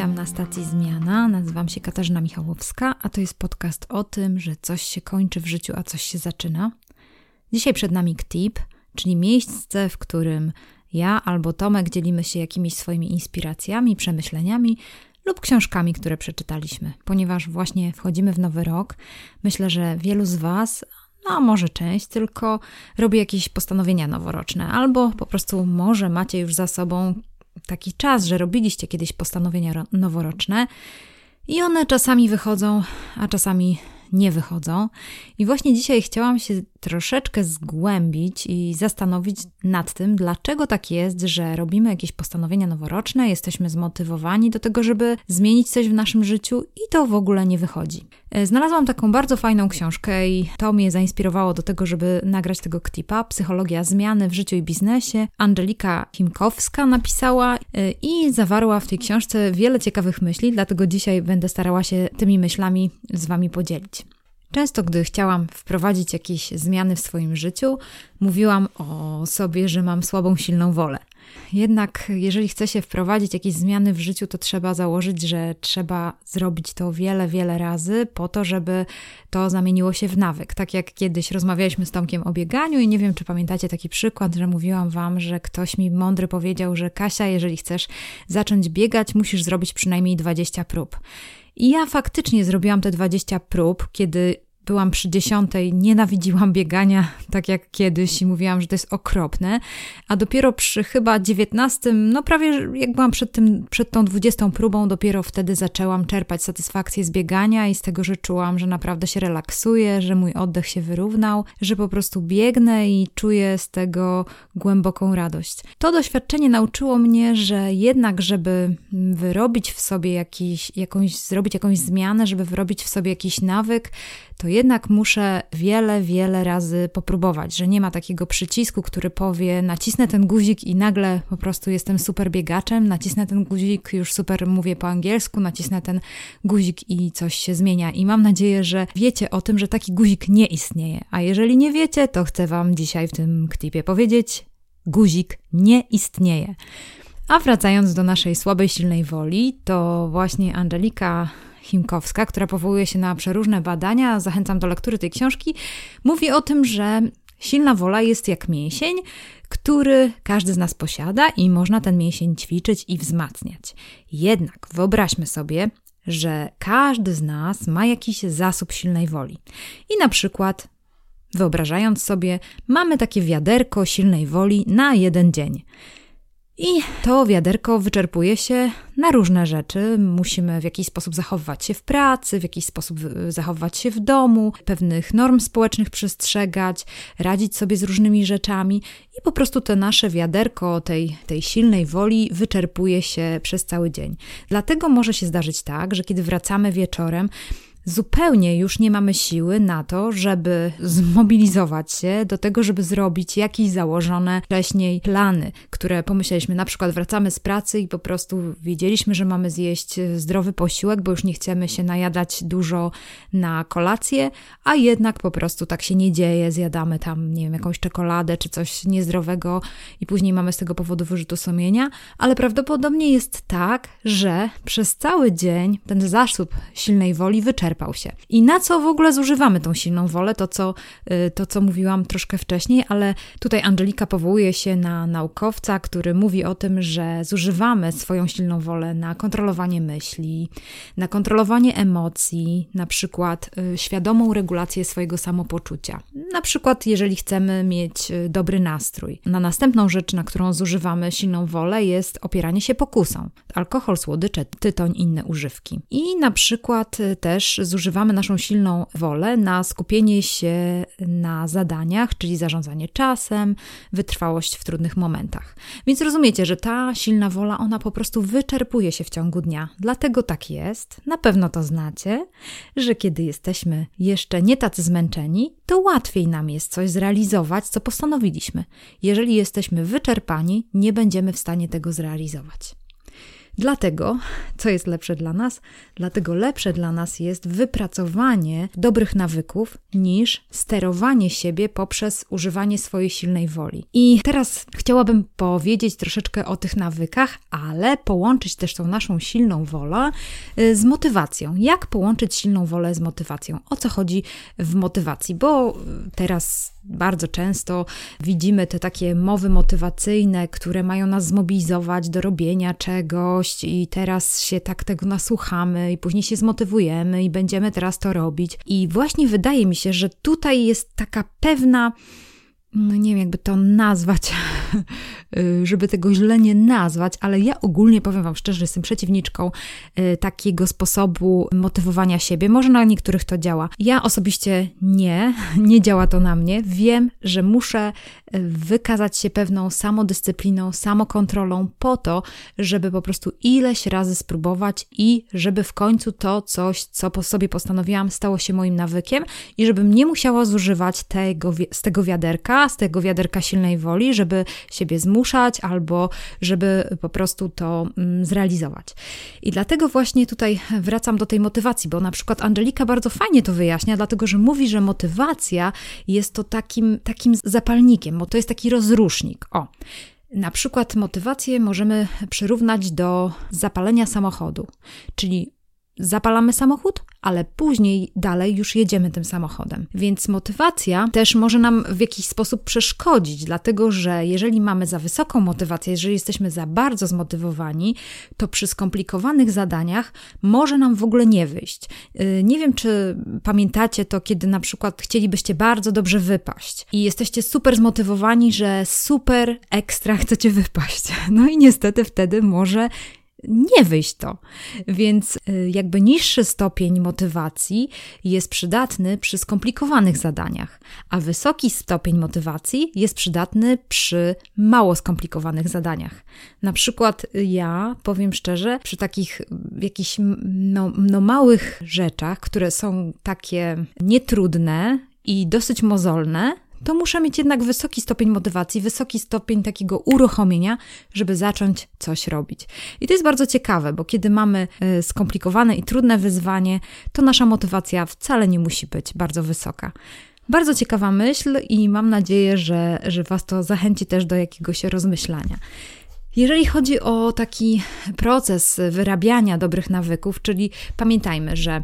Witam na stacji Zmiana. Nazywam się Katarzyna Michałowska, a to jest podcast o tym, że coś się kończy w życiu, a coś się zaczyna. Dzisiaj przed nami KTIP, czyli miejsce, w którym ja albo Tomek dzielimy się jakimiś swoimi inspiracjami, przemyśleniami lub książkami, które przeczytaliśmy. Ponieważ właśnie wchodzimy w nowy rok, myślę, że wielu z Was, no może część, tylko robi jakieś postanowienia noworoczne, albo po prostu może macie już za sobą taki czas, że robiliście kiedyś postanowienia noworoczne i one czasami wychodzą, a czasami nie wychodzą. I właśnie dzisiaj chciałam się troszeczkę zgłębić i zastanowić nad tym, dlaczego tak jest, że robimy jakieś postanowienia noworoczne, jesteśmy zmotywowani do tego, żeby zmienić coś w naszym życiu i to w ogóle nie wychodzi. E, znalazłam taką bardzo fajną książkę i to mnie zainspirowało do tego, żeby nagrać tego ktipa. Psychologia zmiany w życiu i biznesie. Angelika Himkowska napisała e, i zawarła w tej książce wiele ciekawych myśli, dlatego dzisiaj będę starała się tymi myślami z Wami podzielić. Często, gdy chciałam wprowadzić jakieś zmiany w swoim życiu, mówiłam o sobie, że mam słabą, silną wolę. Jednak, jeżeli chce się wprowadzić jakieś zmiany w życiu, to trzeba założyć, że trzeba zrobić to wiele, wiele razy po to, żeby to zamieniło się w nawyk. Tak jak kiedyś rozmawialiśmy z Tomkiem o bieganiu, i nie wiem, czy pamiętacie taki przykład, że mówiłam Wam, że ktoś mi mądry powiedział, że Kasia, jeżeli chcesz zacząć biegać, musisz zrobić przynajmniej 20 prób. I ja faktycznie zrobiłam te 20 prób, kiedy byłam przy dziesiątej, nienawidziłam biegania tak jak kiedyś i mówiłam, że to jest okropne, a dopiero przy chyba dziewiętnastym, no prawie jak byłam przed, tym, przed tą dwudziestą próbą, dopiero wtedy zaczęłam czerpać satysfakcję z biegania i z tego, że czułam, że naprawdę się relaksuję, że mój oddech się wyrównał, że po prostu biegnę i czuję z tego głęboką radość. To doświadczenie nauczyło mnie, że jednak, żeby wyrobić w sobie jakiś, jakąś, zrobić jakąś zmianę, żeby wyrobić w sobie jakiś nawyk, to jednak muszę wiele, wiele razy popróbować, że nie ma takiego przycisku, który powie: nacisnę ten guzik i nagle po prostu jestem super biegaczem, nacisnę ten guzik, już super mówię po angielsku, nacisnę ten guzik i coś się zmienia. I mam nadzieję, że wiecie o tym, że taki guzik nie istnieje. A jeżeli nie wiecie, to chcę Wam dzisiaj w tym klipie powiedzieć: guzik nie istnieje. A wracając do naszej słabej, silnej woli, to właśnie Angelika Chimkowska, która powołuje się na przeróżne badania, zachęcam do lektury tej książki, mówi o tym, że silna wola jest jak mięsień, który każdy z nas posiada i można ten mięsień ćwiczyć i wzmacniać. Jednak wyobraźmy sobie, że każdy z nas ma jakiś zasób silnej woli. I na przykład, wyobrażając sobie, mamy takie wiaderko silnej woli na jeden dzień. I to wiaderko wyczerpuje się na różne rzeczy. Musimy w jakiś sposób zachowywać się w pracy, w jakiś sposób zachowywać się w domu, pewnych norm społecznych przestrzegać, radzić sobie z różnymi rzeczami i po prostu to nasze wiaderko tej, tej silnej woli wyczerpuje się przez cały dzień. Dlatego może się zdarzyć tak, że kiedy wracamy wieczorem, zupełnie już nie mamy siły na to, żeby zmobilizować się do tego, żeby zrobić jakieś założone wcześniej plany, które pomyśleliśmy, na przykład wracamy z pracy i po prostu wiedzieliśmy, że mamy zjeść zdrowy posiłek, bo już nie chcemy się najadać dużo na kolację, a jednak po prostu tak się nie dzieje, zjadamy tam, nie wiem, jakąś czekoladę czy coś niezdrowego i później mamy z tego powodu wyrzutu sumienia, ale prawdopodobnie jest tak, że przez cały dzień ten zasób silnej woli wyczerpał wyczerpał się. I na co w ogóle zużywamy tą silną wolę, to co, y, to co mówiłam troszkę wcześniej, ale tutaj Angelika powołuje się na naukowca, który mówi o tym, że zużywamy swoją silną wolę na kontrolowanie myśli, na kontrolowanie emocji, na przykład y, świadomą regulację swojego samopoczucia. Na przykład, jeżeli chcemy mieć y, dobry nastrój. Na następną rzecz, na którą zużywamy silną wolę, jest opieranie się pokusą. Alkohol, słodycze, tytoń, inne używki. I na przykład też zużywamy naszą silną wolę na skupienie się na zadaniach, czyli zarządzanie czasem, wytrwałość w trudnych momentach. Więc rozumiecie, że ta silna wola, ona po prostu wyczerpuje się w ciągu dnia. Dlatego tak jest, na pewno to znacie, że kiedy jesteśmy jeszcze nie tacy zmęczeni, to łatwiej nam jest coś zrealizować, co postanowiliśmy. Jeżeli jesteśmy wyczerpani, nie będziemy w stanie tego zrealizować. Dlatego, co jest lepsze dla nas? Dlatego lepsze dla nas jest wypracowanie dobrych nawyków niż sterowanie siebie poprzez używanie swojej silnej woli. I teraz chciałabym powiedzieć troszeczkę o tych nawykach, ale połączyć też tą naszą silną wolę y, z motywacją. Jak połączyć silną wolę z motywacją? O co chodzi w motywacji? Bo teraz bardzo często widzimy te takie mowy motywacyjne, które mają nas zmobilizować do robienia czegoś, i teraz się tak tego nasłuchamy, i później się zmotywujemy, i będziemy teraz to robić. I właśnie wydaje mi się, że tutaj jest taka pewna no nie wiem, jakby to nazwać, y, żeby tego źle nie nazwać, ale ja ogólnie powiem Wam szczerze, jestem przeciwniczką y, takiego sposobu motywowania siebie. Może na niektórych to działa. Ja osobiście nie, nie działa to na mnie. Wiem, że muszę y, wykazać się pewną samodyscypliną, samokontrolą po to, żeby po prostu ileś razy spróbować i żeby w końcu to coś, co po sobie postanowiłam, stało się moim nawykiem i żebym nie musiała zużywać tego, z tego wiaderka, z tego wiaderka silnej woli, żeby siebie zmuszać albo żeby po prostu to mm, zrealizować. I dlatego właśnie tutaj wracam do tej motywacji, bo na przykład Angelika bardzo fajnie to wyjaśnia, dlatego że mówi, że motywacja jest to takim, takim zapalnikiem, bo to jest taki rozrusznik. O. Na przykład motywację możemy przyrównać do zapalenia samochodu, czyli zapalamy samochód, ale później dalej już jedziemy tym samochodem. Więc motywacja też może nam w jakiś sposób przeszkodzić, dlatego że jeżeli mamy za wysoką motywację, jeżeli jesteśmy za bardzo zmotywowani, to przy skomplikowanych zadaniach może nam w ogóle nie wyjść. Y, nie wiem, czy pamiętacie to, kiedy na przykład chcielibyście bardzo dobrze wypaść i jesteście super zmotywowani, że super ekstra chcecie wypaść. No i niestety wtedy może nie wyjść to. Więc y, jakby niższy stopień motywacji jest przydatny przy skomplikowanych zadaniach, a wysoki stopień motywacji jest przydatny przy mało skomplikowanych zadaniach. Na przykład ja, powiem szczerze, przy takich jakichś no, no małych rzeczach, które są takie nietrudne i dosyć mozolne, to muszę mieć jednak wysoki stopień motywacji, wysoki stopień takiego uruchomienia, żeby zacząć coś robić. I to jest bardzo ciekawe, bo kiedy mamy e, skomplikowane i trudne wyzwanie, to nasza motywacja wcale nie musi być bardzo wysoka. Bardzo ciekawa myśl i mam nadzieję, że, że Was to zachęci też do jakiegoś rozmyślania. Jeżeli chodzi o taki proces wyrabiania dobrych nawyków, czyli pamiętajmy, że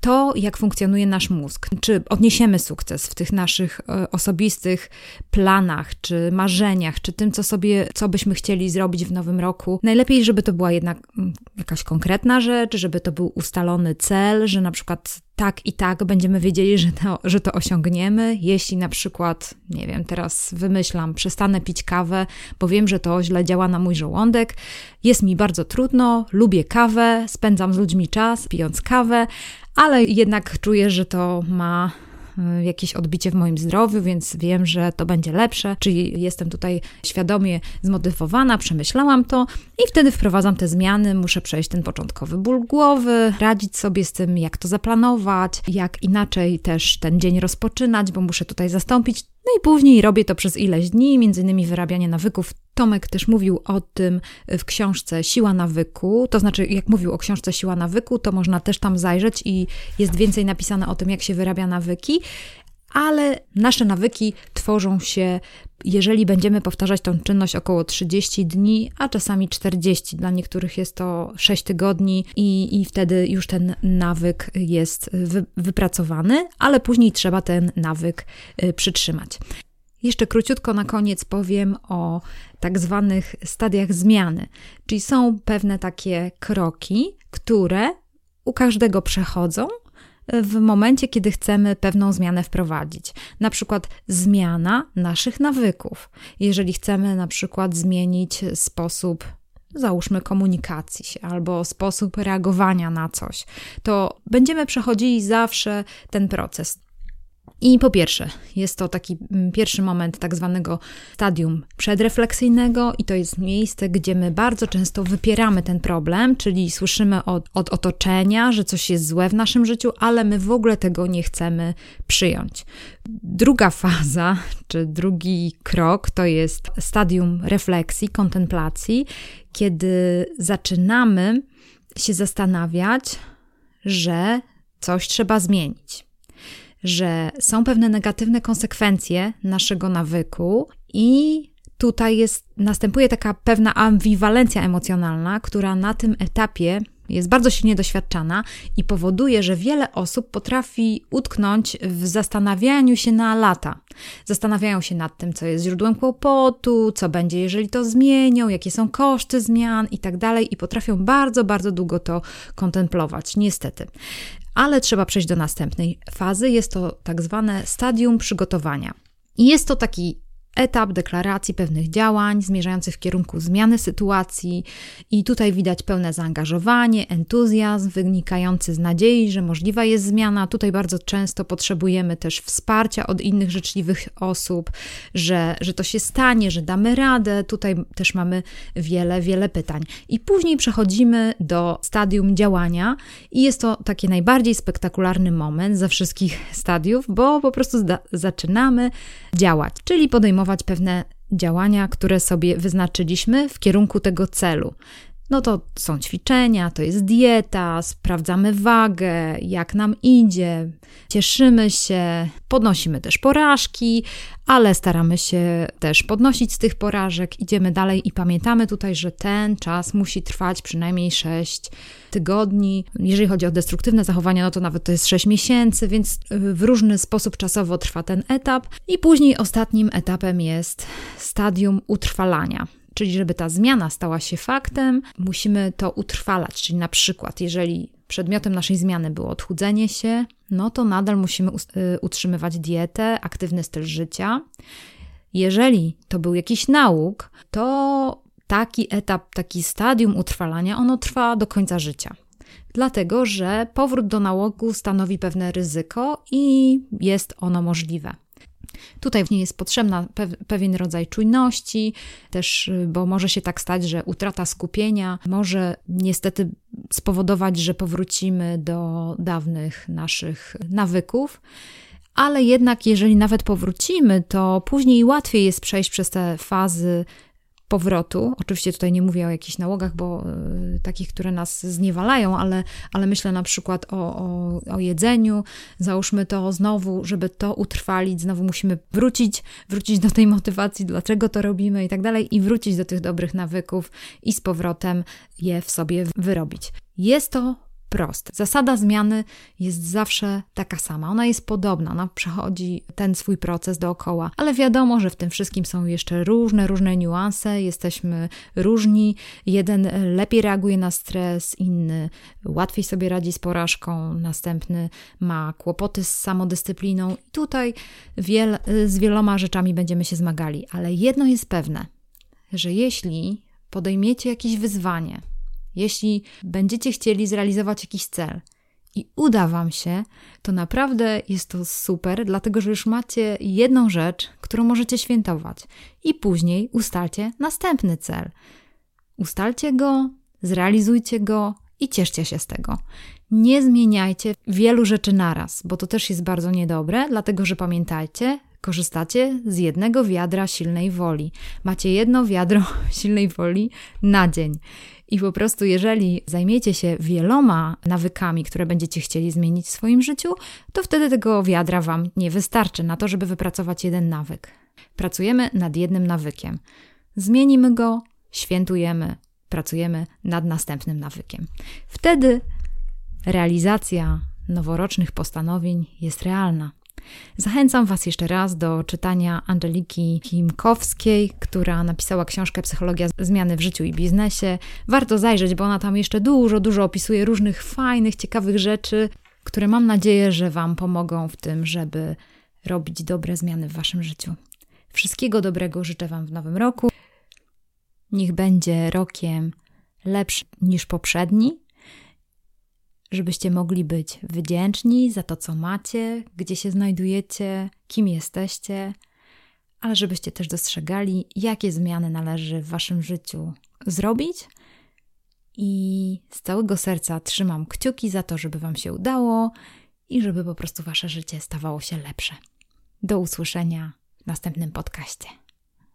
to, jak funkcjonuje nasz mózg, czy odniesiemy sukces w tych naszych e, osobistych planach, czy marzeniach, czy tym, co sobie, co byśmy chcieli zrobić w nowym roku. Najlepiej, żeby to była jednak mm, jakaś konkretna rzecz, żeby to był ustalony cel, że na przykład tak i tak będziemy wiedzieli, że to, że to osiągniemy. Jeśli na przykład, nie wiem, teraz wymyślam, przestanę pić kawę, bo wiem, że to źle działa na mój żołądek, jest mi bardzo trudno, lubię kawę, spędzam z ludźmi czas pijąc kawę, ale jednak czuję, że to ma jakieś odbicie w moim zdrowiu, więc wiem, że to będzie lepsze, czyli jestem tutaj świadomie zmotywowana, przemyślałam to i wtedy wprowadzam te zmiany, muszę przejść ten początkowy ból głowy, radzić sobie z tym, jak to zaplanować, jak inaczej też ten dzień rozpoczynać, bo muszę tutaj zastąpić no i później robię to przez ileś dni, między innymi wyrabianie nawyków. Tomek też mówił o tym w książce Siła nawyku, to znaczy jak mówił o książce Siła nawyku, to można też tam zajrzeć i jest więcej napisane o tym, jak się wyrabia nawyki ale nasze nawyki tworzą się, jeżeli będziemy powtarzać tą czynność około 30 dni, a czasami 40. Dla niektórych jest to 6 tygodni i, i wtedy już ten nawyk jest wy, wypracowany, ale później trzeba ten nawyk y, przytrzymać. Jeszcze króciutko na koniec powiem o tak zwanych stadiach zmiany, czyli są pewne takie kroki, które u każdego przechodzą, w momencie, kiedy chcemy pewną zmianę wprowadzić. Na przykład zmiana naszych nawyków. Jeżeli chcemy na przykład zmienić sposób załóżmy komunikacji się albo sposób reagowania na coś, to będziemy przechodzili zawsze ten proces. I po pierwsze, jest to taki mm, pierwszy moment tak zwanego stadium przedrefleksyjnego, i to jest miejsce, gdzie my bardzo często wypieramy ten problem, czyli słyszymy od, od otoczenia, że coś jest złe w naszym życiu, ale my w ogóle tego nie chcemy przyjąć. Druga faza, czy drugi krok to jest stadium refleksji, kontemplacji, kiedy zaczynamy się zastanawiać, że coś trzeba zmienić, że są pewne negatywne konsekwencje naszego nawyku i tutaj jest, następuje taka pewna ambiwalencja emocjonalna, która na tym etapie jest bardzo silnie doświadczana i powoduje, że wiele osób potrafi utknąć w zastanawianiu się na lata. Zastanawiają się nad tym, co jest źródłem kłopotu, co będzie, jeżeli to zmienią, jakie są koszty zmian i tak i potrafią bardzo, bardzo długo to kontemplować, niestety. Ale trzeba przejść do następnej fazy. Jest to tak zwane stadium przygotowania. I jest to taki etap deklaracji pewnych działań zmierzających w kierunku zmiany sytuacji, i tutaj widać pełne zaangażowanie, entuzjazm wynikający z nadziei, że możliwa jest zmiana. Tutaj bardzo często potrzebujemy też wsparcia od innych życzliwych osób, że, że to się stanie, że damy radę. Tutaj też mamy wiele, wiele pytań. I później przechodzimy do stadium działania, i jest to taki najbardziej spektakularny moment ze wszystkich stadiów, bo po prostu zaczynamy działać, czyli podejmować podejmować pewne działania, które sobie wyznaczyliśmy w kierunku tego celu. No to są ćwiczenia, to jest dieta, sprawdzamy wagę, jak nam idzie, cieszymy się, podnosimy też porażki, ale staramy się też podnosić z tych porażek, idziemy dalej i pamiętamy tutaj, że ten czas musi trwać przynajmniej 6 tygodni. Jeżeli chodzi o destruktywne zachowania, no to nawet to jest 6 miesięcy, więc w różny sposób czasowo trwa ten etap. I później ostatnim etapem jest stadium utrwalania. Czyli, żeby ta zmiana stała się faktem, musimy to utrwalać. Czyli, na przykład, jeżeli przedmiotem naszej zmiany było odchudzenie się, no to nadal musimy y, utrzymywać dietę, aktywny styl życia. Jeżeli to był jakiś nauk, to taki etap, taki stadium utrwalania, ono trwa do końca życia. Dlatego, że powrót do nałogu stanowi pewne ryzyko i jest ono możliwe. Tutaj nie jest potrzebna pewien rodzaj czujności, też, y, bo może się tak stać, że utrata skupienia może niestety spowodować, że powrócimy do dawnych naszych nawyków. Ale jednak, jeżeli nawet powrócimy, to później łatwiej jest przejść przez te fazy powrotu. Oczywiście tutaj nie mówię o jakichś nałogach, bo y, takich, które nas zniewalają, ale, ale myślę na przykład o, o, o jedzeniu. Załóżmy to znowu, żeby to utrwalić, znowu musimy wrócić, wrócić do tej motywacji, dlaczego to robimy i tak dalej, i wrócić do tych dobrych nawyków i z powrotem je w sobie wyrobić. Jest to proste. Zasada zmiany jest zawsze taka sama. Ona jest podobna, ona przechodzi ten swój proces dookoła, ale wiadomo, że w tym wszystkim są jeszcze różne, różne niuanse, jesteśmy różni. Jeden lepiej reaguje na stres, inny łatwiej sobie radzi z porażką, następny ma kłopoty z samodyscypliną. I tutaj wiel, z wieloma rzeczami będziemy się zmagali, ale jedno jest pewne, że jeśli podejmiecie jakieś wyzwanie, jeśli będziecie chcieli zrealizować jakiś cel i uda Wam się, to naprawdę jest to super, dlatego że już macie jedną rzecz, którą możecie świętować, i później ustalcie następny cel. Ustalcie go, zrealizujcie go i cieszcie się z tego. Nie zmieniajcie wielu rzeczy naraz, bo to też jest bardzo niedobre, dlatego że pamiętajcie, korzystacie z jednego wiadra silnej woli. Macie jedno wiadro silnej woli na dzień. I po prostu, jeżeli zajmiecie się wieloma nawykami, które będziecie chcieli zmienić w swoim życiu, to wtedy tego wiadra Wam nie wystarczy na to, żeby wypracować jeden nawyk. Pracujemy nad jednym nawykiem. Zmienimy go, świętujemy, pracujemy nad następnym nawykiem. Wtedy realizacja noworocznych postanowień jest realna. Zachęcam Was jeszcze raz do czytania Angeliki Kimkowskiej, która napisała książkę Psychologia zmiany w życiu i biznesie. Warto zajrzeć, bo ona tam jeszcze dużo, dużo opisuje różnych fajnych, ciekawych rzeczy, które mam nadzieję, że Wam pomogą w tym, żeby robić dobre zmiany w Waszym życiu. Wszystkiego dobrego życzę Wam w nowym roku. Niech będzie rokiem lepszy niż poprzedni, żebyście mogli być wdzięczni za to, co macie, gdzie się znajdujecie, kim jesteście, ale żebyście też dostrzegali, jakie zmiany należy w waszym życiu zrobić. I z całego serca trzymam kciuki za to, żeby Wam się udało i żeby po prostu Wasze życie stawało się lepsze. Do usłyszenia w następnym podcaście.